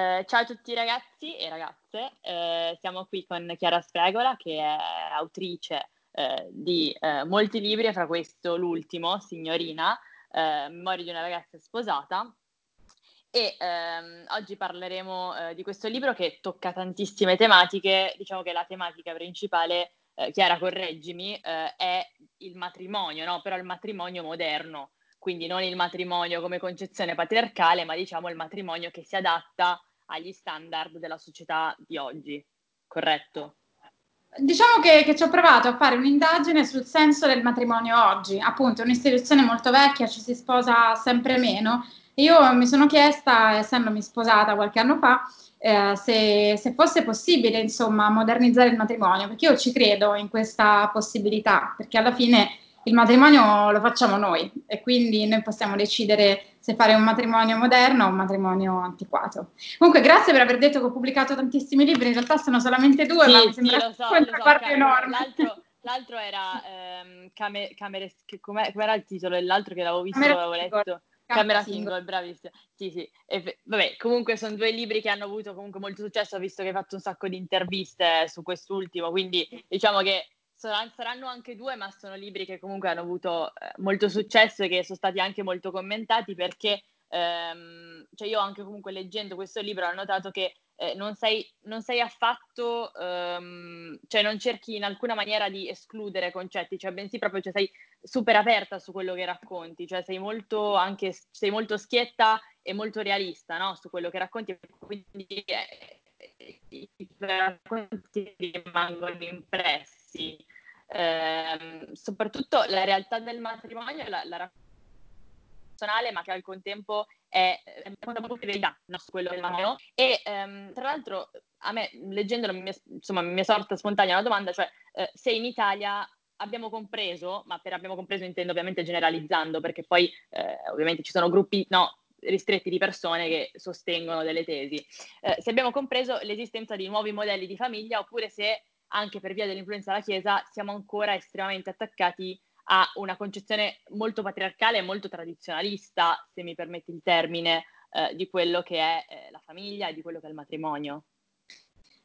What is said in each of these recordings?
Eh, ciao a tutti ragazzi e ragazze, eh, siamo qui con Chiara Spregola che è autrice eh, di eh, molti libri e fra questo l'ultimo, Signorina, eh, Memoria di una ragazza sposata. E ehm, oggi parleremo di questo libro che tocca tantissime tematiche, diciamo che la tematica principale, Chiara correggimi, è il matrimonio, no? però il matrimonio moderno, quindi non il matrimonio come concezione patriarcale, ma diciamo il matrimonio che si adatta agli standard della società di oggi, corretto? Diciamo che, che, ci ho provato a fare un'indagine sul senso del matrimonio oggi, appunto è un'istituzione molto vecchia, ci si sposa sempre meno. Io mi sono chiesta, essendomi sposata qualche anno fa, eh, se, se, fosse possibile insomma modernizzare il matrimonio, perché io ci credo in questa possibilità, perché alla fine il matrimonio lo facciamo noi e quindi noi possiamo decidere se fare un matrimonio moderno o un matrimonio antiquato. Comunque, grazie per aver detto che ho pubblicato tantissimi libri, in realtà sono solamente due, sì, ma mi sembra sì, so, lo so, parte enorme. L'altro, l'altro era ehm, camere, camere com'era, il titolo dell'altro che l'avevo visto, l'avevo letto? Camera single, single bravissima. Sì, sì. E, vabbè, comunque sono due libri che hanno avuto comunque molto successo, visto che hai fatto un sacco di interviste su quest'ultimo, quindi diciamo che saranno anche due, ma sono libri che comunque hanno avuto eh, molto successo e che sono stati anche molto commentati perché ehm, cioè io anche comunque leggendo questo libro ho notato che eh, non, sei, non, sei, affatto, ehm, cioè non cerchi in alcuna maniera di escludere concetti, cioè bensì proprio cioè sei super aperta su quello che racconti, cioè sei molto anche, sei molto schietta e molto realista no? su quello che racconti, quindi eh, i racconti rimangono impressi ehm, soprattutto la realtà del matrimonio la, la personale, ma che al contempo è, è una verità no, su quello che fanno. E ehm, tra l'altro, a me, leggendolo, mi, insomma, mi è sorta spontanea una domanda, cioè eh, se in Italia abbiamo compreso, ma per abbiamo compreso intendo ovviamente generalizzando, perché poi eh, ovviamente ci sono gruppi no, ristretti di persone che sostengono delle tesi, eh, se abbiamo compreso l'esistenza di nuovi modelli di famiglia oppure se anche per via dell'influenza della Chiesa, siamo ancora estremamente attaccati a una concezione molto patriarcale e molto tradizionalista, se mi permetti il termine, eh, di quello che è eh, la famiglia e di quello che è il matrimonio.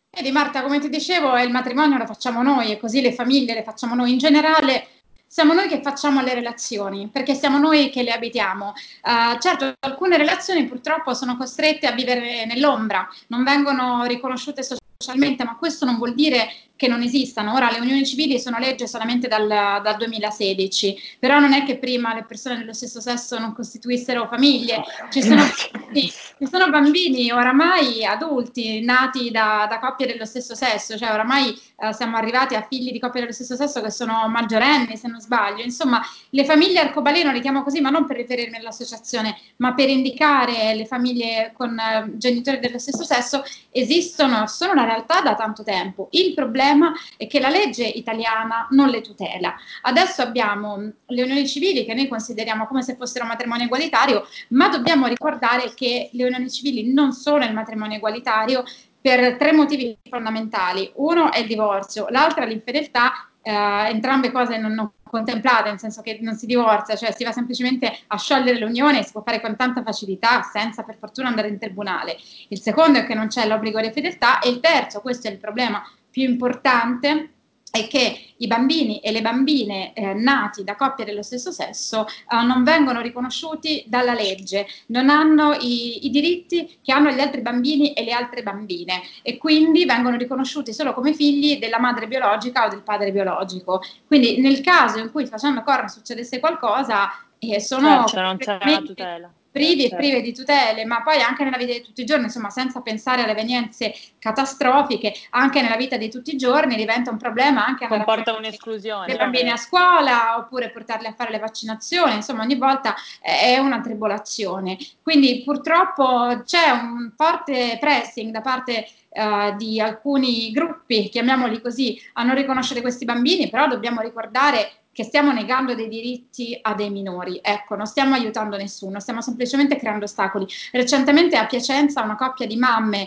Vedi Marta, come ti dicevo, il matrimonio lo facciamo noi e così le famiglie le facciamo noi in generale. Siamo noi che facciamo le relazioni, perché siamo noi che le abitiamo. Uh, certo, alcune relazioni purtroppo sono costrette a vivere nell'ombra, non vengono riconosciute socialmente, ma questo non vuol dire che non esistano. Ora le unioni civili sono legge solamente dal, dal, 2016, però non è che prima le persone dello stesso sesso non costituissero famiglie. Ci sono, ci sono bambini oramai adulti nati da, da, coppie dello stesso sesso, cioè oramai eh, siamo arrivati a figli di coppie dello stesso sesso che sono maggiorenni, se non sbaglio. Insomma, le famiglie arcobaleno le chiamo così, ma non per riferirmi all'associazione, ma per indicare le famiglie con eh, genitori dello stesso sesso, esistono, sono una realtà da tanto tempo. Il problema problema è che la legge italiana non le tutela. Adesso abbiamo le unioni civili che noi consideriamo come se fossero matrimonio egualitario, ma dobbiamo ricordare che le unioni civili non sono il matrimonio egualitario per tre motivi fondamentali. Uno è il divorzio, l'altro è l'infedeltà, eh, entrambe cose non, non contemplate, nel senso che non si divorzia, cioè si va semplicemente a sciogliere l'unione, si può fare con tanta facilità senza per fortuna andare in tribunale. Il secondo è che non c'è l'obbligo di fedeltà e il terzo, questo è il problema più importante è che i bambini e le bambine eh, nati da coppie dello stesso sesso eh, non vengono riconosciuti dalla legge, non hanno i, i, diritti che hanno gli altri bambini e le altre bambine e quindi vengono riconosciuti solo come figli della madre biologica o del padre biologico. Quindi nel caso in cui facendo corna succedesse qualcosa, eh, sono certo, non c'è una tutela privi e certo. prive di tutele, ma poi anche nella vita di tutti i giorni, insomma, senza pensare alle evenienze catastrofiche, anche nella vita di tutti i giorni diventa un problema anche comporta un'esclusione dei bambini a scuola oppure portarli a fare le vaccinazioni, insomma, ogni volta è una tribolazione. Quindi purtroppo c'è un forte pressing da parte Uh, di alcuni gruppi, chiamiamoli così, a non riconoscere questi bambini, però dobbiamo ricordare che stiamo negando dei diritti a dei minori. Ecco, non stiamo aiutando nessuno, stiamo semplicemente creando ostacoli. Recentemente a Piacenza una coppia di mamme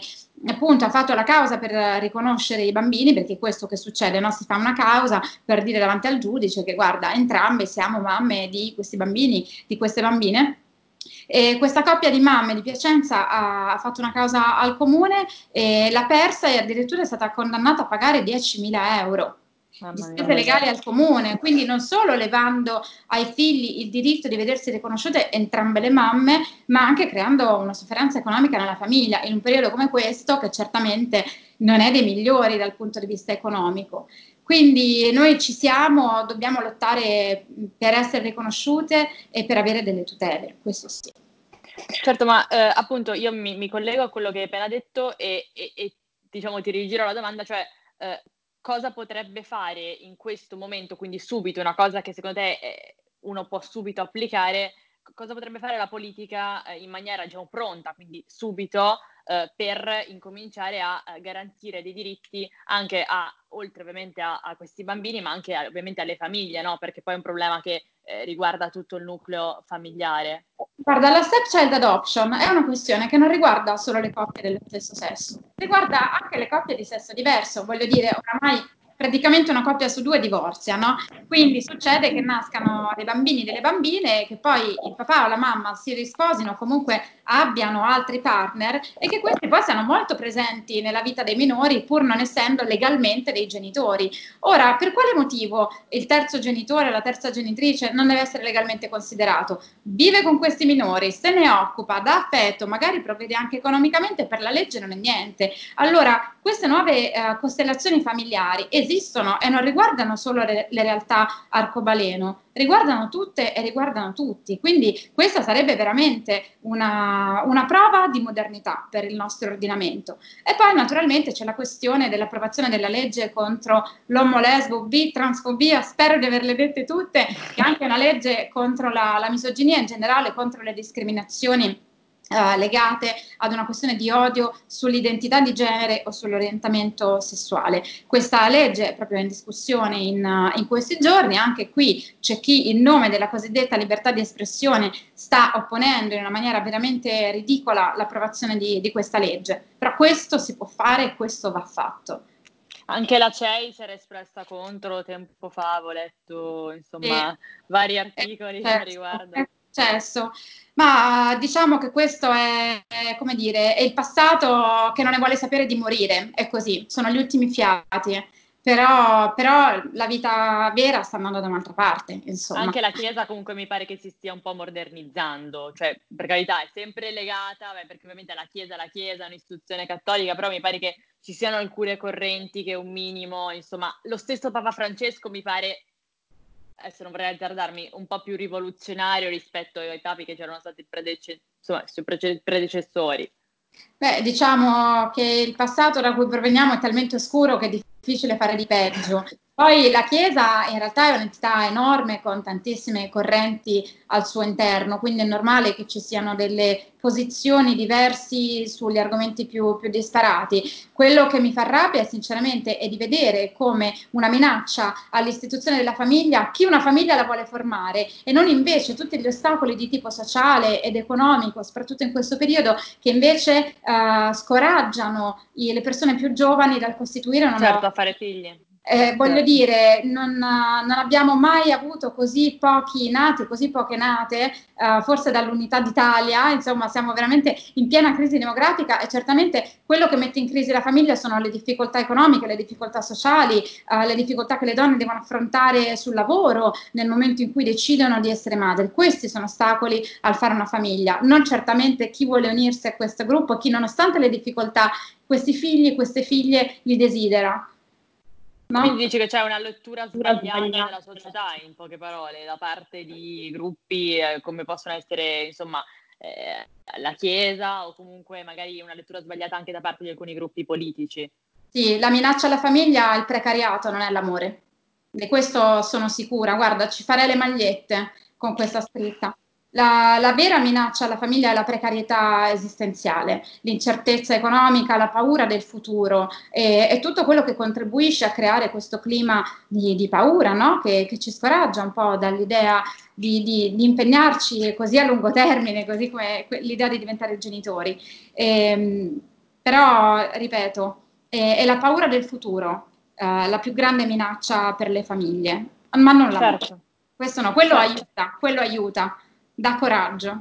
appunto ha fatto la causa per riconoscere i bambini, perché è questo che succede, no? si fa una causa per dire davanti al giudice che guarda, entrambe siamo mamme di questi bambini, di queste bambine E questa coppia di mamme di Piacenza ha, fatto una causa al comune l'ha persa e addirittura è stata condannata a pagare 10.000 euro di spese legali al comune, quindi non solo levando ai figli il diritto di vedersi riconosciute entrambe le mamme, ma anche creando una sofferenza economica nella famiglia in un periodo come questo che certamente non è dei migliori dal punto di vista economico. Quindi noi ci siamo, dobbiamo lottare per essere riconosciute e per avere delle tutele, questo sì. Certo, ma eh, appunto io mi, mi, collego a quello che hai appena detto e, e, e diciamo ti rigiro la domanda, cioè eh, cosa potrebbe fare in questo momento, quindi subito, una cosa che secondo te eh, uno può subito applicare, cosa potrebbe fare la politica eh, in maniera diciamo pronta, quindi subito, eh, per incominciare a, a, garantire dei diritti anche a, oltre ovviamente a, a questi bambini, ma anche ovviamente alle famiglie, no? Perché poi è un problema che eh, riguarda tutto il nucleo familiare. Guarda, la stepchild adoption è una questione che non riguarda solo le coppie dello stesso sesso, riguarda anche le coppie di sesso diverso. Voglio dire, oramai praticamente una coppia su due divorzia, no? Quindi succede che nascano dei bambini delle bambine, che poi il papà o la mamma si risposino, comunque abbiano altri partner e che questi poi siano molto presenti nella vita dei minori pur non essendo legalmente dei genitori. Ora, per quale motivo il terzo genitore o la terza genitrice non deve essere legalmente considerato? Vive con questi minori, se ne occupa, dà affetto, magari provvede anche economicamente, per la legge non è niente. Allora, queste nuove eh, costellazioni familiari esistono e non riguardano solo le, le realtà arcobaleno, riguardano tutte e riguardano tutti. Quindi questa sarebbe veramente una, una, prova di modernità per il nostro ordinamento. E poi naturalmente c'è la questione dell'approvazione della legge contro l'omo, lesbo, bi, transfobia, spero di averle dette tutte, che è anche una legge contro la, la misoginia in generale, contro le discriminazioni Uh, legate ad una questione di odio sull'identità di genere o sull'orientamento sessuale. Questa legge è proprio in discussione in, uh, in, questi giorni, anche qui c'è chi in nome della cosiddetta libertà di espressione sta opponendo in una maniera veramente ridicola l'approvazione di, di questa legge, però questo si può fare e questo va fatto. Anche la CEI si era espressa contro tempo fa, avevo letto insomma e, vari articoli certo, riguardo successo, ma diciamo che questo è, come dire, è il passato che non ne vuole sapere di morire, è così, sono gli ultimi fiati. Però, però, la vita vera sta andando da un'altra parte. Insomma. Anche la Chiesa comunque mi pare che si stia un po' modernizzando, cioè per carità è sempre legata, beh, perché ovviamente la Chiesa la Chiesa è un'istituzione cattolica, però mi pare che ci siano alcune correnti che un minimo, insomma, lo stesso Papa Francesco mi pare adesso non vorrei azzardarmi, un po' più rivoluzionario rispetto ai papi che c'erano stati predece- insomma, i suoi predecessori. Beh, diciamo che il passato da cui proveniamo è talmente oscuro che è difficile fare di peggio. Poi la Chiesa in realtà è un'entità enorme con tantissime correnti al suo interno, quindi è normale che ci siano delle posizioni diverse sugli argomenti più, più, disparati. Quello che mi fa rabbia sinceramente è di vedere come una minaccia all'istituzione della famiglia, chi una famiglia la vuole formare e non invece tutti gli ostacoli di tipo sociale ed economico, soprattutto in questo periodo, che invece uh, scoraggiano le persone più giovani dal costituire una certo, a fare figli eh, voglio dire, non, non, abbiamo mai avuto così pochi nati, così poche nate, eh, forse dall'unità d'Italia, insomma siamo veramente in piena crisi demografica e certamente quello che mette in crisi la famiglia sono le difficoltà economiche, le difficoltà sociali, eh, le difficoltà che le donne devono affrontare sul lavoro nel momento in cui decidono di essere madri. Questi sono ostacoli al fare una famiglia, non certamente chi vuole unirsi a questo gruppo, chi nonostante le difficoltà questi figli, queste figlie li desidera. No? Quindi dici che c'è una lettura sbagliata della società, in poche parole, da parte di gruppi eh, come possono essere, insomma, eh, la Chiesa o comunque magari una lettura sbagliata anche da parte di alcuni gruppi politici. Sì, la minaccia alla famiglia è il precariato, non è l'amore. Di questo sono sicura. Guarda, ci farei le magliette con questa scritta. La, la, vera minaccia alla famiglia è la precarietà esistenziale, l'incertezza economica, la paura del futuro e, e tutto quello che contribuisce a creare questo clima di, di paura no? che, che, ci scoraggia un po' dall'idea di, di, di, impegnarci così a lungo termine, così come l'idea di diventare genitori. E, ehm, però, ripeto, è, è, la paura del futuro eh, la più grande minaccia per le famiglie, ma non la certo. Questo no, quello certo. aiuta, quello aiuta dà coraggio.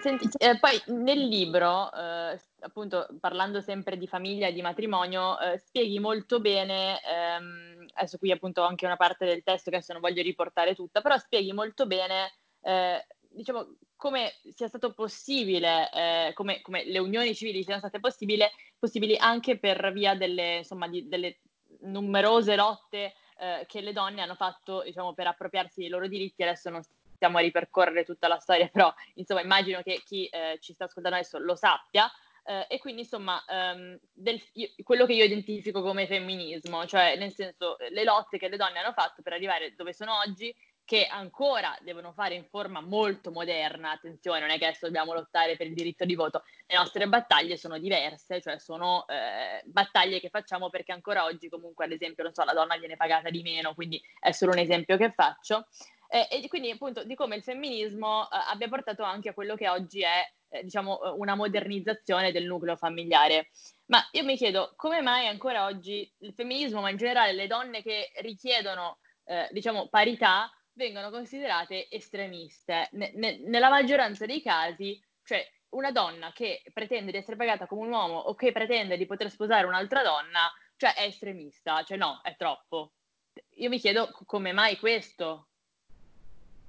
Senti, eh, poi nel libro, eh, appunto parlando sempre di famiglia e di matrimonio, eh, spieghi molto bene, ehm, adesso qui appunto ho anche una parte del testo che adesso non voglio riportare tutta, però spieghi molto bene, eh, diciamo, come sia stato possibile, eh, come, come, le unioni civili siano state possibili anche per via delle, insomma, di, delle numerose lotte eh, che le donne hanno fatto, diciamo, per appropriarsi dei loro diritti. Adesso non stiamo a ripercorrere tutta la storia, però insomma immagino che chi eh, ci sta ascoltando adesso lo sappia. Eh, e quindi insomma um, del, io, quello che io identifico come femminismo, cioè nel senso le lotte che le donne hanno fatto per arrivare dove sono oggi, che ancora devono fare in forma molto moderna, attenzione, non è che adesso dobbiamo lottare per il diritto di voto, le nostre battaglie sono diverse, cioè sono eh, battaglie che facciamo perché ancora oggi comunque ad esempio, non so, la donna viene pagata di meno, quindi è solo un esempio che faccio, eh, e quindi appunto di come il femminismo eh, abbia portato anche a quello che oggi è eh, diciamo eh, una modernizzazione del nucleo familiare. Ma io mi chiedo come mai ancora oggi il femminismo, ma in generale le donne che richiedono eh, diciamo parità, vengono considerate estremiste. Ne, ne, nella maggioranza dei casi, cioè una donna che pretende di essere pagata come un uomo o che pretende di poter sposare un'altra donna, cioè è estremista, cioè no, è troppo. Io mi chiedo come mai questo?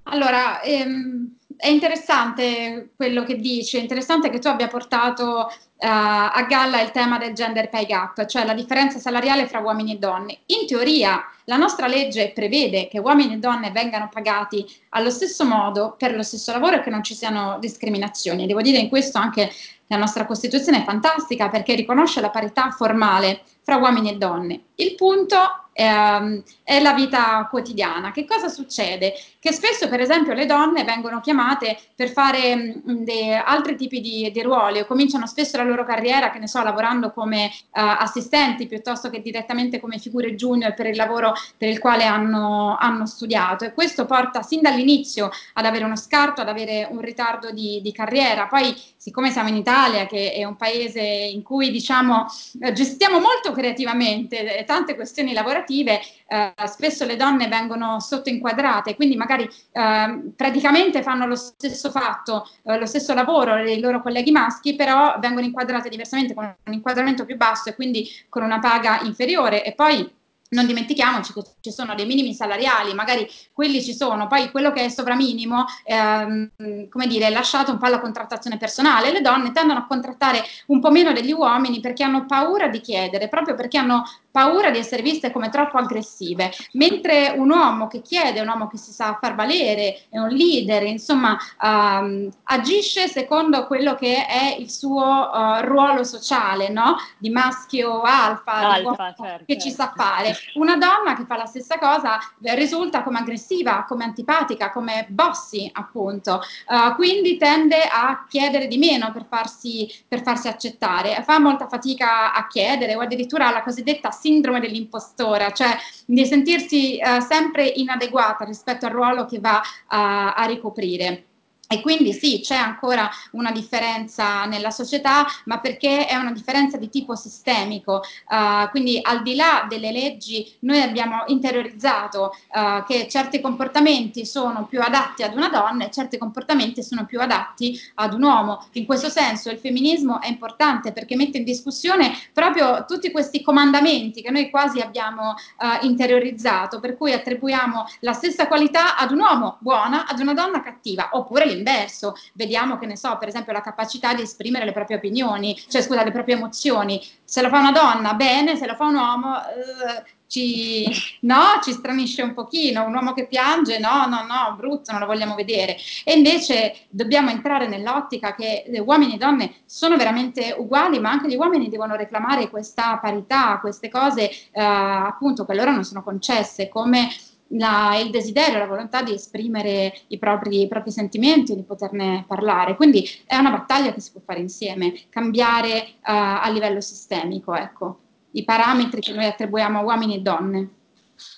Allora, ehm, è interessante quello che dici, è interessante che tu abbia portato uh, a galla il tema del gender pay gap, cioè la differenza salariale fra uomini e donne. In teoria la nostra legge prevede che uomini e donne vengano pagati allo stesso modo per lo stesso lavoro e che non ci siano discriminazioni. Devo dire in questo anche che la nostra Costituzione è fantastica perché riconosce la parità formale fra uomini e donne. Il punto ehm, è la vita quotidiana. Che cosa succede? Che spesso, per esempio, le donne vengono chiamate per fare mh, mm, altri tipi di, di, ruoli o cominciano spesso la loro carriera, che ne so, lavorando come uh, assistenti piuttosto che direttamente come figure junior per il lavoro per il quale hanno, hanno studiato. E questo porta sin dall'inizio ad avere uno scarto, ad avere un ritardo di, di carriera. Poi, siccome siamo in Italia, che è un paese in cui diciamo gestiamo molto creativamente tante questioni lavorative, lavorative eh, spesso le donne vengono sottoinquadrate, quindi magari eh, praticamente fanno lo stesso fatto, eh, lo stesso lavoro dei loro colleghi maschi, però vengono inquadrate diversamente con un inquadramento più basso e quindi con una paga inferiore. E poi non dimentichiamoci che ci sono dei minimi salariali, magari quelli ci sono, poi quello che è sovraminimo, ehm, come dire, è lasciato un po' alla contrattazione personale. Le donne tendono a contrattare un po' meno degli uomini perché hanno paura di chiedere, proprio perché hanno paura di essere viste come troppo aggressive, mentre un uomo che chiede, un uomo che si sa far valere, è un leader, insomma, um, agisce secondo quello che è il suo uh, ruolo sociale, no? Di maschio alfa, alfa certo, che certo. ci sa fare. Una donna che fa la stessa cosa eh, risulta come aggressiva, come antipatica, come bossy, appunto. Uh, quindi tende a chiedere di meno per farsi, per farsi accettare, fa molta fatica a chiedere o addirittura la cosiddetta sindrome dell'impostore, cioè di sentirsi uh, sempre inadeguata rispetto al ruolo che va a, a ricoprire. E quindi sì, c'è ancora una differenza nella società, ma perché è una differenza di tipo sistemico. Uh, quindi al di là delle leggi, noi abbiamo interiorizzato uh, che certi comportamenti sono più adatti ad una donna e certi comportamenti sono più adatti ad un uomo. In questo senso il femminismo è importante perché mette in discussione proprio tutti questi comandamenti che noi quasi abbiamo uh, interiorizzato, per cui attribuiamo la stessa qualità ad un uomo buona, ad una donna cattiva, oppure inverso, vediamo che ne so, per esempio la capacità di esprimere le proprie opinioni, cioè scusa, le proprie emozioni, se lo fa una donna bene, se lo fa un uomo uh, ci, no, ci stranisce un pochino, un uomo che piange, no, no, no, brutto, non lo vogliamo vedere. E invece dobbiamo entrare nell'ottica che uomini e donne sono veramente uguali, ma anche gli uomini devono reclamare questa parità, queste cose uh, appunto che loro non sono concesse, come la, il desiderio, la volontà di esprimere i propri, i propri sentimenti, di poterne parlare. Quindi è una battaglia che si può fare insieme, cambiare uh, a livello sistemico, ecco, i parametri che noi attribuiamo a uomini e donne.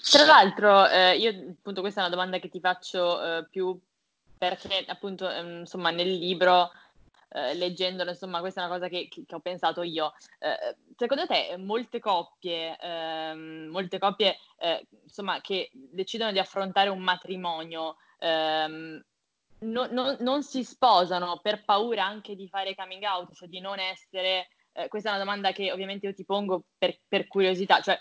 Tra l'altro, eh, io appunto questa è una domanda che ti faccio eh, più perché appunto ehm, insomma nel libro eh, leggendolo, insomma, questa è una cosa che, che, ho pensato io. Eh, secondo te molte coppie, ehm, molte coppie eh, insomma, che decidono di affrontare un matrimonio, ehm, no, no, non si sposano per paura anche di fare coming out, cioè di non essere... Eh, questa è una domanda che ovviamente io ti pongo per, per curiosità, cioè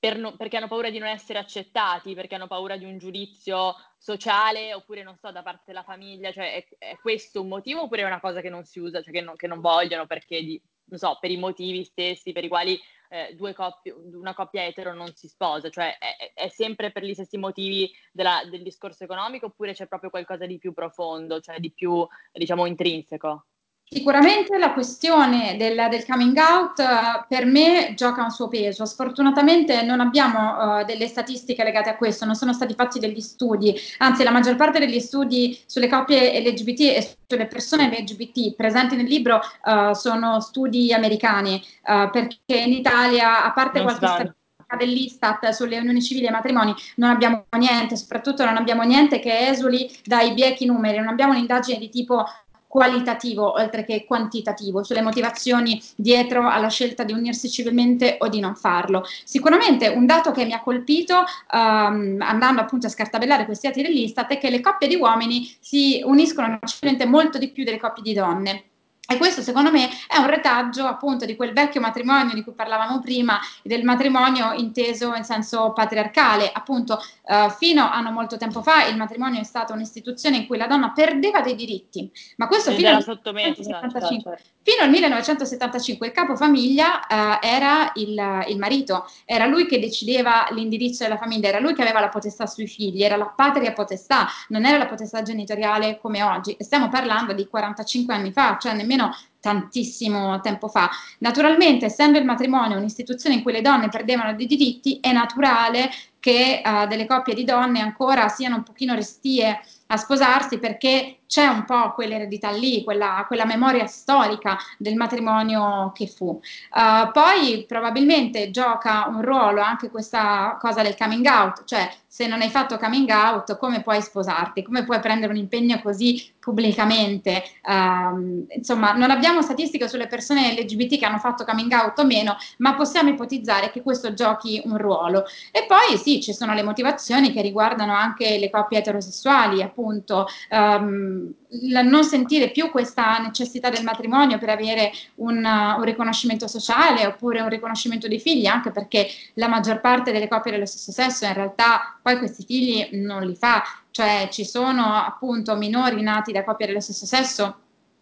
per no, perché hanno paura di non essere accettati, perché hanno paura di un giudizio sociale oppure non so da parte della famiglia, cioè è, è questo un motivo oppure è una cosa che non si usa, cioè che non, che non vogliono perché di, non so, per i motivi stessi per i quali eh, coppie, una coppia etero non si sposa, cioè è, è sempre per gli stessi motivi della, del discorso economico oppure c'è proprio qualcosa di più profondo, cioè di più diciamo intrinseco? Sicuramente la questione del, del coming out uh, per me gioca un suo peso. Sfortunatamente non abbiamo uh, delle statistiche legate a questo, non sono stati fatti degli studi, anzi la maggior parte degli studi sulle coppie LGBT e sulle persone LGBT presenti nel libro uh, sono studi americani, perché in Italia, a parte non qualche statistica dell'Istat sulle unioni civili e matrimoni, non abbiamo niente, soprattutto non abbiamo niente che esuli dai biechi numeri, non abbiamo un'indagine di tipo qualitativo oltre che quantitativo, sulle motivazioni dietro alla scelta di unirsi civilmente o di non farlo. Sicuramente un dato che mi ha colpito um, andando appunto a scartabellare questi dati dell'Istat è che le coppie di uomini si uniscono civilmente molto di più delle coppie di donne. E questo secondo me è un retaggio appunto di quel vecchio matrimonio di cui parlavamo prima, del matrimonio inteso in senso patriarcale. Appunto, eh, fino a non molto tempo fa il matrimonio è stata un'istituzione in cui la donna perdeva dei diritti, ma questo fino al 1975. Fino al 1975 il capofamiglia eh, era il, il, marito, era lui che decideva l'indirizzo della famiglia, era lui che aveva la potestà sui figli, era la patria potestà, non era la potestà genitoriale come oggi. E stiamo parlando di 45 anni fa, cioè nemmeno tantissimo tempo fa. Naturalmente, essendo il matrimonio un'istituzione in cui le donne perdevano dei diritti, è naturale che uh, delle coppie di donne ancora siano un pochino restie a sposarsi perché c'è un po' quell'eredità lì, quella, quella memoria storica del matrimonio che fu. Uh, poi probabilmente gioca un ruolo anche questa cosa del coming out, cioè se non hai fatto coming out come puoi sposarti, come puoi prendere un impegno così pubblicamente. Uh, insomma, non abbiamo statistiche sulle persone LGBT che hanno fatto coming out o meno, ma possiamo ipotizzare che questo giochi un ruolo. E poi sì, ci sono le motivazioni che riguardano anche le coppie eterosessuali, appunto. Um, la non sentire più questa necessità del matrimonio per avere un, un, riconoscimento sociale oppure un riconoscimento dei figli, anche perché la maggior parte delle coppie dello stesso sesso in realtà poi questi figli non li fa, cioè ci sono appunto minori nati da coppie dello stesso sesso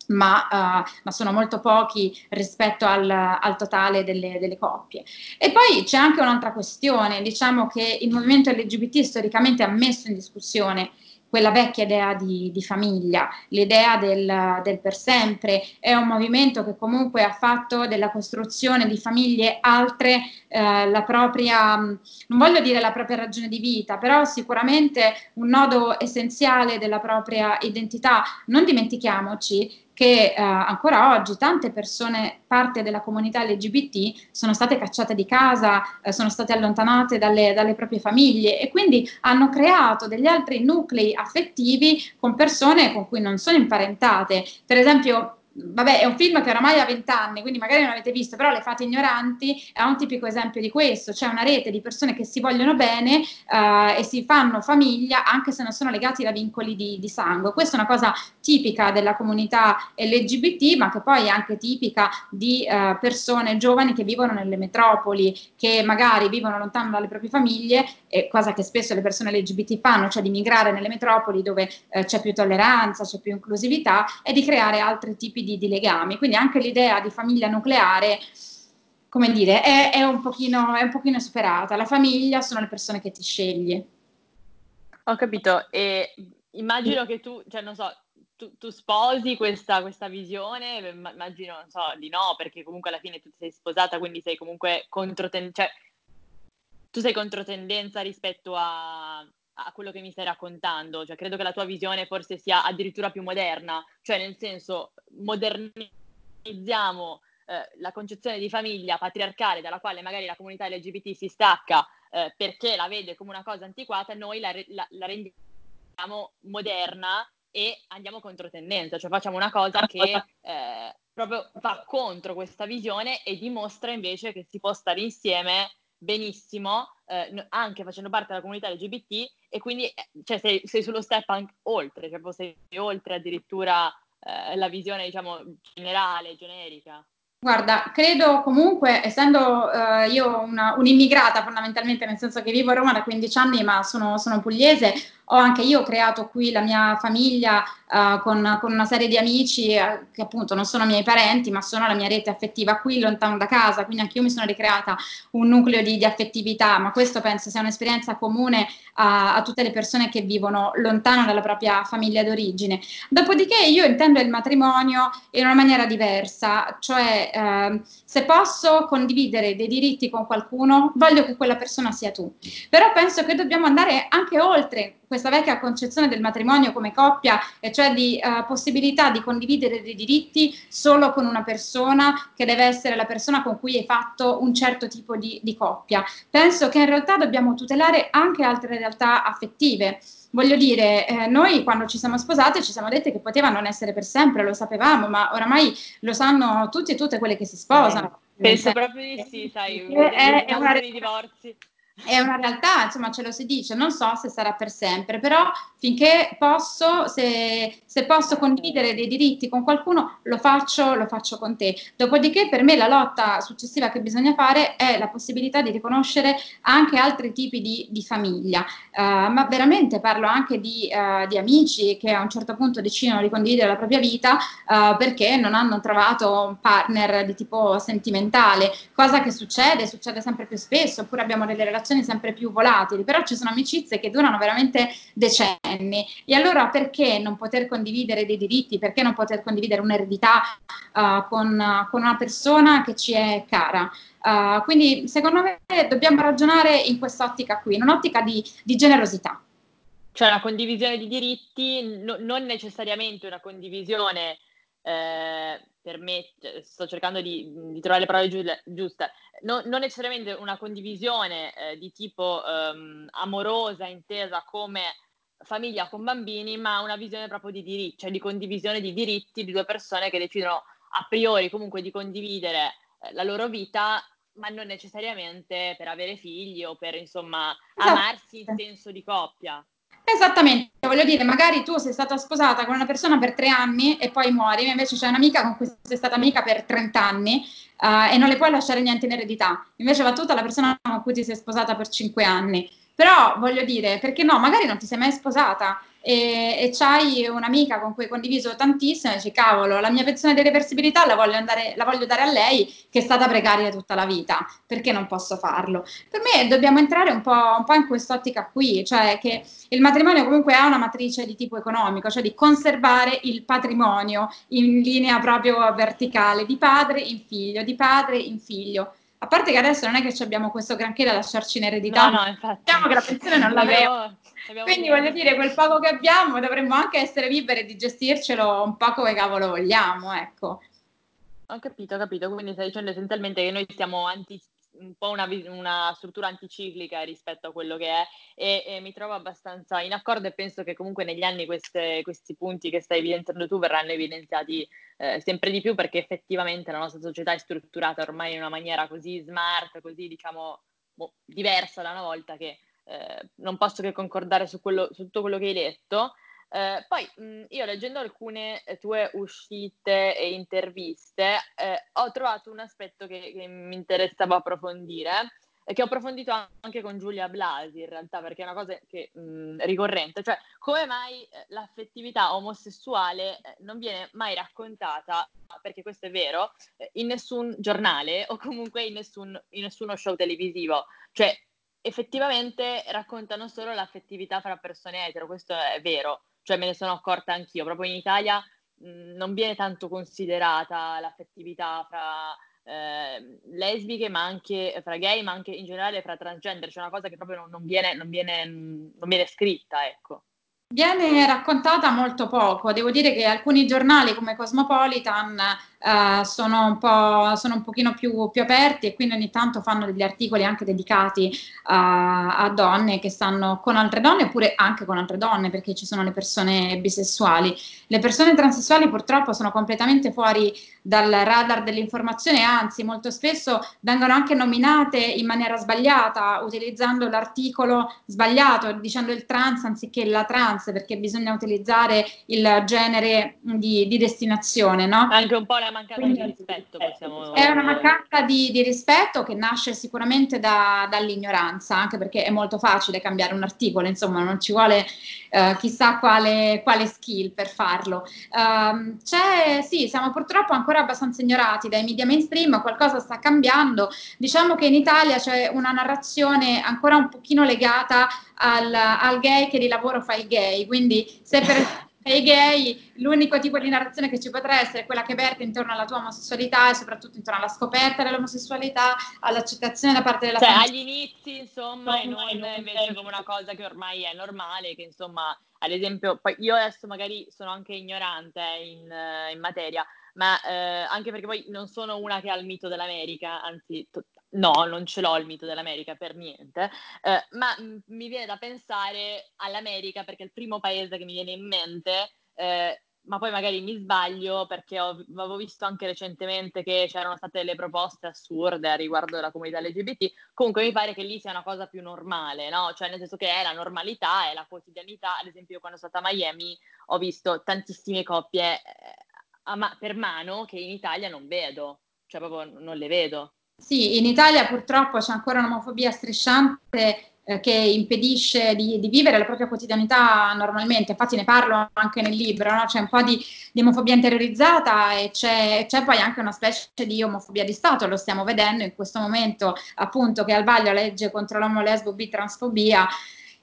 ma, uh, ma, sono molto pochi rispetto al, al totale delle, delle, coppie. E poi c'è anche un'altra questione, diciamo che il movimento LGBT storicamente ha messo in discussione quella vecchia idea di, di famiglia, l'idea del, del, per sempre, è un movimento che comunque ha fatto della costruzione di famiglie altre eh, la propria, non voglio dire la propria ragione di vita, però sicuramente un nodo essenziale della propria identità. Non dimentichiamoci che eh, ancora oggi tante persone, parte della comunità LGBT, sono state cacciate di casa, eh, sono state allontanate dalle, dalle, proprie famiglie e quindi hanno creato degli altri nuclei affettivi con persone con cui non sono imparentate. Per esempio, vabbè, è un film che oramai ha vent'anni, quindi magari non avete visto, però Le fate ignoranti è un tipico esempio di questo, c'è una rete di persone che si vogliono bene uh, e si fanno famiglia anche se non sono legati da vincoli di, di, sangue. Questa è una cosa tipica della comunità LGBT, ma che poi è anche tipica di uh, persone giovani che vivono nelle metropoli, che magari vivono lontano dalle proprie famiglie, cosa che spesso le persone LGBT fanno, cioè di migrare nelle metropoli dove uh, c'è più tolleranza, c'è più inclusività e di creare altri tipi di di, di legami. Quindi anche l'idea di famiglia nucleare, come dire, è, è, un pochino, è un pochino superata. La famiglia sono le persone che ti scegli. Ho capito, e immagino che tu, cioè non so, tu, tu sposi questa, questa, visione, immagino, non so, di no, perché comunque alla fine tu sei sposata, quindi sei comunque controtendenza, cioè tu sei controtendenza rispetto a, a quello che mi stai raccontando, cioè credo che la tua visione forse sia addirittura più moderna, cioè nel senso modernizziamo eh, la concezione di famiglia patriarcale dalla quale magari la comunità LGBT si stacca eh, perché la vede come una cosa antiquata, noi la, la, la rendiamo moderna e andiamo contro tendenza, cioè facciamo una cosa che eh, proprio va contro questa visione e dimostra invece che si può stare insieme benissimo, eh, anche facendo parte della comunità LGBT, e quindi eh, cioè, sei, sei, sullo step anche oltre, cioè sei oltre addirittura eh, la visione, diciamo, generale, generica. Guarda, credo comunque, essendo uh, io una, un'immigrata fondamentalmente, nel senso che vivo a Roma da 15 anni, ma sono, sono pugliese, ho anche io creato qui la mia famiglia uh, con, con, una serie di amici uh, che appunto non sono miei parenti, ma sono la mia rete affettiva qui lontano da casa, quindi anche io mi sono ricreata un nucleo di, di affettività, ma questo penso sia un'esperienza comune a, a, tutte le persone che vivono lontano dalla propria famiglia d'origine. Dopodiché io intendo il matrimonio in una maniera diversa, cioè uh, se posso condividere dei diritti con qualcuno, voglio che quella persona sia tu. Però penso che dobbiamo andare anche oltre questa vecchia concezione del matrimonio come coppia, e cioè di uh, possibilità di condividere dei diritti solo con una persona che deve essere la persona con cui hai fatto un certo tipo di, di coppia. Penso che in realtà dobbiamo tutelare anche altre realtà affettive. Voglio dire, eh, noi quando ci siamo sposate ci siamo dette che poteva non essere per sempre, lo sapevamo, ma oramai lo sanno tutti e tutte quelle che si sposano. Eh, penso proprio di sì, sai, è, è una... di divorzi è una realtà, insomma, ce lo si dice, non so se sarà per sempre, però finché posso, se, se, posso condividere dei diritti con qualcuno, lo faccio, lo faccio con te. Dopodiché, per me, la lotta successiva che bisogna fare è la possibilità di riconoscere anche altri tipi di, di famiglia, uh, ma veramente parlo anche di, uh, di, amici che a un certo punto decidono di condividere la propria vita uh, perché non hanno trovato un partner di tipo sentimentale, cosa che succede, succede sempre più spesso, oppure abbiamo delle relazioni sempre più volatili, però ci sono amicizie che durano veramente decenni. E allora perché non poter condividere dei diritti, perché non poter condividere un'eredità uh, con, con, una persona che ci è cara? Uh, quindi secondo me dobbiamo ragionare in quest'ottica qui, in un'ottica di, di generosità. Cioè una condivisione di diritti, no, non necessariamente una condivisione eh, per me, cioè, sto cercando di, di, trovare le parole giuste, non, non necessariamente una condivisione eh, di tipo ehm, amorosa, intesa come famiglia con bambini, ma una visione proprio di diritti, cioè di condivisione di diritti di due persone che decidono a priori comunque di condividere eh, la loro vita, ma non necessariamente per avere figli o per insomma esatto. amarsi in senso di coppia. Esattamente, voglio dire, magari tu sei stata sposata con una persona per tre anni e poi muori, invece c'è un'amica con cui sei stata amica per 30 anni uh, e non le puoi lasciare niente in eredità, invece va tutta la persona con cui ti sei sposata per cinque anni. Però voglio dire, perché no, magari non ti sei mai sposata e, e c'hai un'amica con cui hai condiviso tantissimo e dici cavolo la mia pensione di reversibilità la voglio, andare, la voglio dare a lei che è stata precaria tutta la vita. Perché non posso farlo? Per me dobbiamo entrare un po', un po' in quest'ottica qui cioè che il matrimonio comunque ha una matrice di tipo economico cioè di conservare il patrimonio in linea proprio verticale di padre in figlio di padre in figlio a parte che adesso non è che abbiamo questo granché da lasciarci in eredità, no, no, infatti. diciamo che la pensione non l'avremo. Quindi voglio dire, quel poco che abbiamo dovremmo anche essere liberi di gestircelo un po' come cavolo vogliamo, ecco. Ho capito, ho capito. Quindi stai dicendo essenzialmente che noi siamo anti, un po' una, una, struttura anticiclica rispetto a quello che è e, e, mi trovo abbastanza in accordo e penso che comunque negli anni queste, questi punti che stai evidenziando tu verranno evidenziati eh, sempre di più perché effettivamente la nostra società è strutturata ormai in una maniera così smart, così diciamo boh, diversa da una volta che eh, non posso che concordare su, quello, su, tutto quello che hai detto. Eh, poi mh, io leggendo alcune eh, tue uscite e interviste eh, ho trovato un aspetto che, che mi interessava approfondire e che ho approfondito anche con Giulia Blasi in realtà perché è una cosa che, mh, ricorrente, cioè come mai eh, l'affettività omosessuale eh, non viene mai raccontata, perché questo è vero, eh, in nessun giornale o comunque in, nessun, in nessuno show televisivo, cioè effettivamente raccontano solo l'affettività fra persone etero, questo è vero, cioè me ne sono accorta anch'io, proprio in Italia mh, non viene tanto considerata l'affettività fra eh, lesbiche, ma anche fra gay, ma anche in generale fra transgender, c'è una cosa che proprio non, non, viene, non, viene, non viene scritta, ecco. Viene raccontata molto poco, devo dire che alcuni giornali come Cosmopolitan uh, sono, un po', sono un pochino più, più, aperti e quindi ogni tanto fanno degli articoli anche dedicati a, a donne che stanno con altre donne oppure anche con altre donne perché ci sono le persone bisessuali. Le persone transessuali purtroppo sono completamente fuori dal radar dell'informazione, anzi molto spesso vengono anche nominate in maniera sbagliata, utilizzando l'articolo sbagliato, dicendo il trans anziché la trans, perché bisogna utilizzare il genere di, di destinazione. No? Anche un po' la mancanza Quindi, di rispetto, possiamo È una mancanza di, di rispetto che nasce sicuramente da, dall'ignoranza, anche perché è molto facile cambiare un articolo, insomma non ci vuole uh, chissà quale, quale, skill per farlo. Uh, c'è, sì, siamo purtroppo ancora abbastanza ignorati dai media mainstream, qualcosa sta cambiando. Diciamo che in Italia c'è una narrazione ancora un pochino legata al, al gay che di lavoro fa il gay, quindi se per i gay l'unico tipo di narrazione che ci potrà essere è quella che verte intorno alla tua omosessualità e soprattutto intorno alla scoperta dell'omosessualità, all'accettazione da parte della cioè, famiglia. agli inizi, insomma, e non invece come una cosa che ormai è normale, che insomma, ad esempio, io adesso magari sono anche ignorante in, in materia, ma eh, anche perché poi non sono una che ha il mito dell'America, anzi, to- no, non ce l'ho il mito dell'America per niente, eh, ma m- mi viene da pensare all'America perché è il primo paese che mi viene in mente, eh, ma poi magari mi sbaglio perché ho, avevo visto anche recentemente che c'erano state delle proposte assurde riguardo della comunità LGBT, comunque mi pare che lì sia una cosa più normale, no? Cioè nel senso che è la normalità, è la quotidianità, ad esempio io quando sono stata a Miami ho visto tantissime coppie eh, ma- per mano che in Italia non vedo, cioè proprio non le vedo. Sì, in Italia purtroppo c'è ancora un'omofobia strisciante eh, che impedisce di, di, vivere la propria quotidianità normalmente, infatti ne parlo anche nel libro, no? c'è un po' di, di, omofobia interiorizzata e c'è, c'è, poi anche una specie di omofobia di Stato, lo stiamo vedendo in questo momento appunto che al vaglio la legge contro l'omo, lesbo, bi, transfobia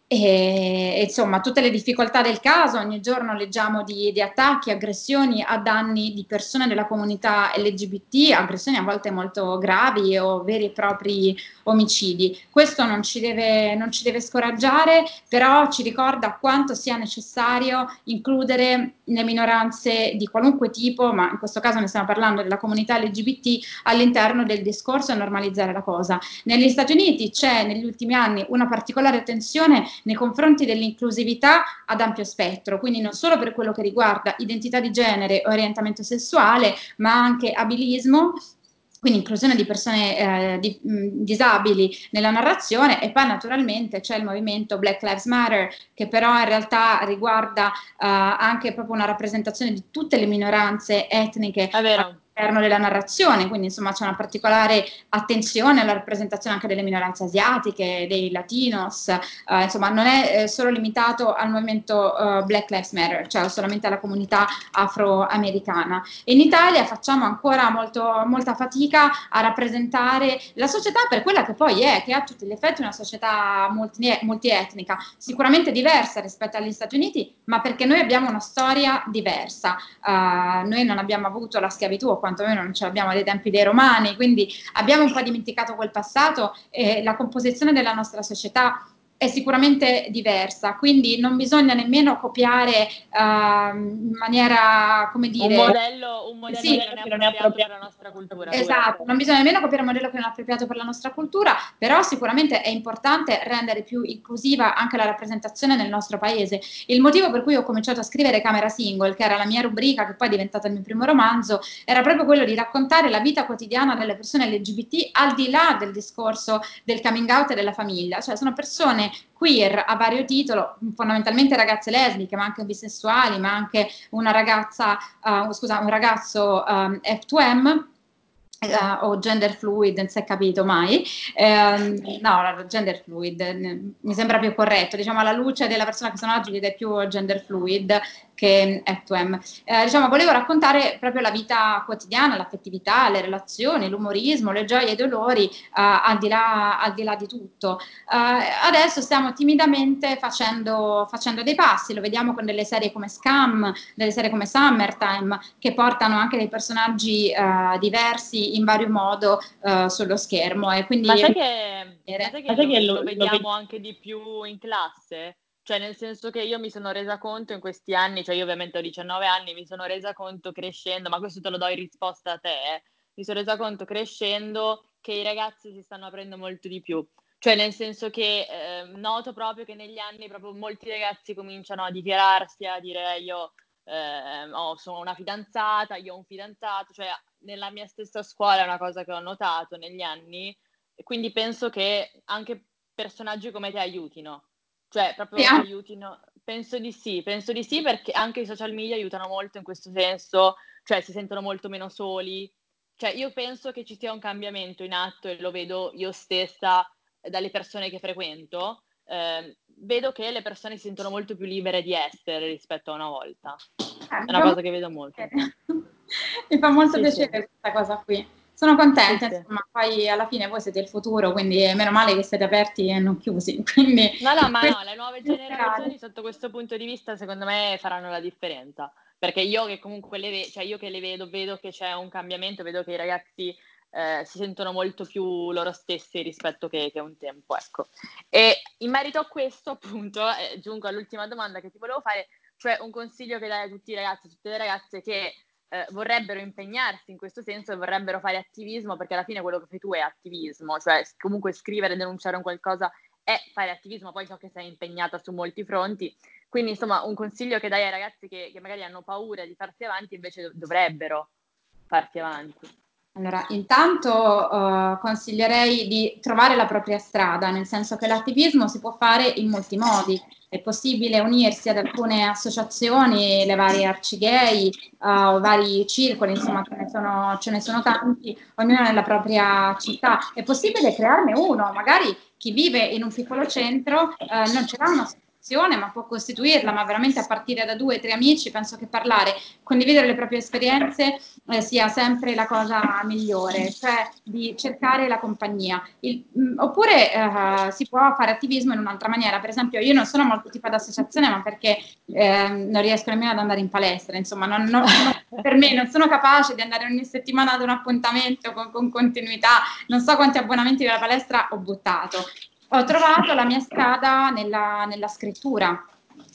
e, insomma, tutte le difficoltà del caso, ogni giorno leggiamo di, di, attacchi, aggressioni a danni di persone della comunità LGBT, aggressioni a volte molto gravi o veri e propri omicidi. Questo non ci deve, non ci deve scoraggiare, però ci ricorda quanto sia necessario includere le minoranze di qualunque tipo, ma in questo caso ne stiamo parlando della comunità LGBT, all'interno del discorso e normalizzare la cosa. Negli Stati Uniti c'è negli ultimi anni una particolare attenzione nei confronti dell'inclusività ad ampio spettro, quindi non solo per quello che riguarda identità di genere, orientamento sessuale, ma anche abilismo quindi inclusione di persone eh, di, mh, disabili nella narrazione e poi naturalmente c'è il movimento Black Lives Matter che però in realtà riguarda uh, anche proprio una rappresentazione di tutte le minoranze etniche all'interno della narrazione, quindi insomma c'è una particolare attenzione alla rappresentazione anche delle minoranze asiatiche, dei latinos, uh, insomma non è eh, solo limitato al movimento uh, Black Lives Matter, cioè solamente alla comunità afroamericana. In Italia facciamo ancora molto, molta fatica a rappresentare la società per quella che poi è, che ha a tutti gli effetti una società multi, multietnica, sicuramente diversa rispetto agli Stati Uniti, ma perché noi abbiamo una storia diversa. Uh, noi non abbiamo avuto la schiavitù quantomeno non ce l'abbiamo dai tempi dei romani, quindi abbiamo un po' dimenticato quel passato e la composizione della nostra società è sicuramente diversa, quindi non bisogna nemmeno copiare uh, in maniera, come dire... Un modello, un modello sì, che non è appropriato per la nostra cultura. Esatto, non bisogna nemmeno copiare un modello che non è appropriato per la nostra cultura, però sicuramente è importante rendere più inclusiva anche la rappresentazione nel nostro paese. Il motivo per cui ho cominciato a scrivere Camera Single, che era la mia rubrica, che poi è diventata il mio primo romanzo, era proprio quello di raccontare la vita quotidiana delle persone LGBT al di là del discorso del coming out e della famiglia, cioè sono persone queer a vario titolo, fondamentalmente ragazze lesbiche, ma anche bisessuali, ma anche una ragazza, uh, scusa, un ragazzo um, F2M Uh, o gender fluid, non si è capito mai. Eh, no, gender fluid mi sembra più corretto, diciamo alla luce della persona che sono oggi ed è più gender fluid che F2M. Eh, diciamo, volevo raccontare proprio la vita quotidiana, l'affettività, le relazioni, l'umorismo, le gioie e i dolori, eh, al, di là, al, di là, di tutto. Eh, adesso stiamo timidamente facendo, facendo, dei passi, lo vediamo con delle serie come Scam, delle serie come Summertime, che portano anche dei personaggi eh, diversi in vario modo eh, sullo schermo. E quindi ma sai che, ma sai che, lo, lo, vediamo lo, anche di più in classe? Cioè, nel senso che io mi sono resa conto in questi anni, cioè io ovviamente ho 19 anni, mi sono resa conto crescendo, ma questo te lo do in risposta a te, eh, mi sono resa conto crescendo che i ragazzi si stanno aprendo molto di più. Cioè, nel senso che eh, noto proprio che negli anni proprio molti ragazzi cominciano a dichiararsi, a dire io eh, oh, sono una fidanzata, io ho un fidanzato, cioè nella mia stessa scuola è una cosa che ho notato negli anni, quindi penso che anche personaggi come te aiutino. Cioè, proprio yeah. aiutino. Penso di sì, penso di sì perché anche i social media aiutano molto in questo senso, cioè si sentono molto meno soli. Cioè, io penso che ci sia un cambiamento in atto e lo vedo io stessa dalle persone che frequento. Eh, vedo che le persone si sentono molto più libere di essere rispetto a una volta. Eh, È una cosa che vedo molto. Mi fa molto sì, piacere sì. questa cosa qui. Sono contenta, sì, insomma, poi alla fine voi siete il futuro, quindi è meno male che siete aperti e non chiusi. Quindi, no, no, ma no, le nuove generazioni sotto questo punto di vista secondo me faranno la differenza, perché io che comunque le, ve- cioè io che le vedo, vedo che c'è un cambiamento, vedo che i ragazzi eh, si sentono molto più loro stessi rispetto che, che, un tempo, ecco. E in merito a questo, appunto, eh, giungo all'ultima domanda che ti volevo fare, cioè un consiglio che dai a tutti i ragazzi, a tutte le ragazze che eh, vorrebbero impegnarsi in questo senso e vorrebbero fare attivismo, perché alla fine quello che fai tu è attivismo, cioè comunque scrivere, denunciare un qualcosa è fare attivismo, poi so che sei impegnata su molti fronti, quindi insomma un consiglio che dai ai ragazzi che, che magari hanno paura di farsi avanti invece dovrebbero farsi avanti. Allora, intanto uh, consiglierei di trovare la propria strada, nel senso che l'attivismo si può fare in molti modi. È possibile unirsi ad alcune associazioni, le varie arcigay, uh, vari circoli, insomma ce ne, sono, ce ne sono tanti, ognuno nella propria città. È possibile crearne uno, magari chi vive in un piccolo centro uh, non ce l'ha una ma può costituirla, ma veramente a partire da due o tre amici, penso che parlare, condividere le proprie esperienze eh, sia sempre la cosa migliore, cioè di cercare la compagnia. Il, mh, oppure eh, si può fare attivismo in un'altra maniera, per esempio io non sono molto tipo d'associazione, ma perché eh, non riesco nemmeno ad andare in palestra, insomma, non, non, per me non sono capace di andare ogni settimana ad un appuntamento con, con continuità, non so quanti abbonamenti della palestra ho buttato ho trovato la mia strada nella, nella scrittura,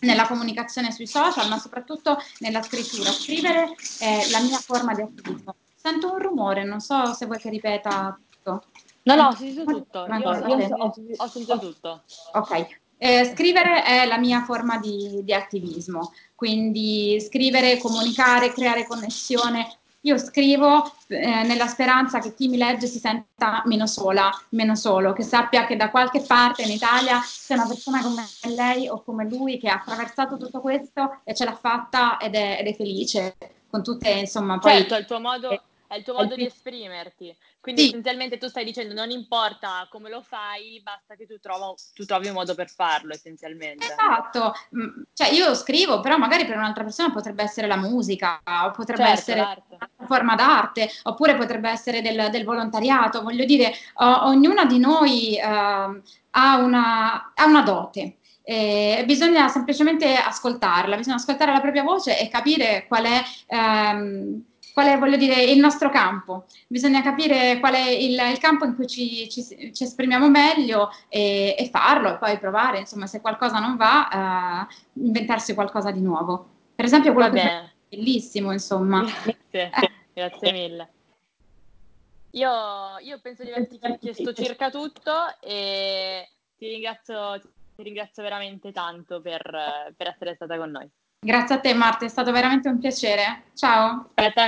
nella comunicazione sui social, ma soprattutto nella scrittura. Scrivere è la mia forma di attivismo. Sento un rumore, non so se vuoi che ripeta tutto. No, no, ho sentito tutto. Io, io ho, ho, sentito tutto. Ok. Eh, scrivere è la mia forma di, di attivismo, quindi scrivere, comunicare, creare connessione, io scrivo eh, nella speranza che chi mi legge si senta meno sola, meno solo, che sappia che da qualche parte in Italia c'è una persona come lei o come lui che ha attraversato tutto questo e ce l'ha fatta ed è, ed è felice con tutte, insomma, poi... Certo, il tuo modo... Eh, è il tuo modo di esprimerti. Quindi sì. essenzialmente tu stai dicendo non importa come lo fai, basta che tu, trovo, tu trovi un modo per farlo essenzialmente. Esatto, mm, cioè io scrivo, però magari per un'altra persona potrebbe essere la musica, o potrebbe certo, essere l'arte. una forma d'arte, oppure potrebbe essere del, del volontariato. Voglio dire, o, ognuna di noi uh, ha, una, ha una dote. E bisogna semplicemente ascoltarla, bisogna ascoltare la propria voce e capire qual è ehm, qual è, voglio dire, il nostro campo. Bisogna capire qual è il, il campo in cui ci, ci, ci esprimiamo meglio e, e, farlo e poi provare, insomma, se qualcosa non va, uh, inventarsi qualcosa di nuovo. Per esempio, quello che è bellissimo, insomma. Grazie, grazie mille. Io, io penso di averti chiesto circa tutto e ti ringrazio, ti ringrazio veramente tanto per, per essere stata con noi. Grazie a te Marta, è stato veramente un piacere. Ciao.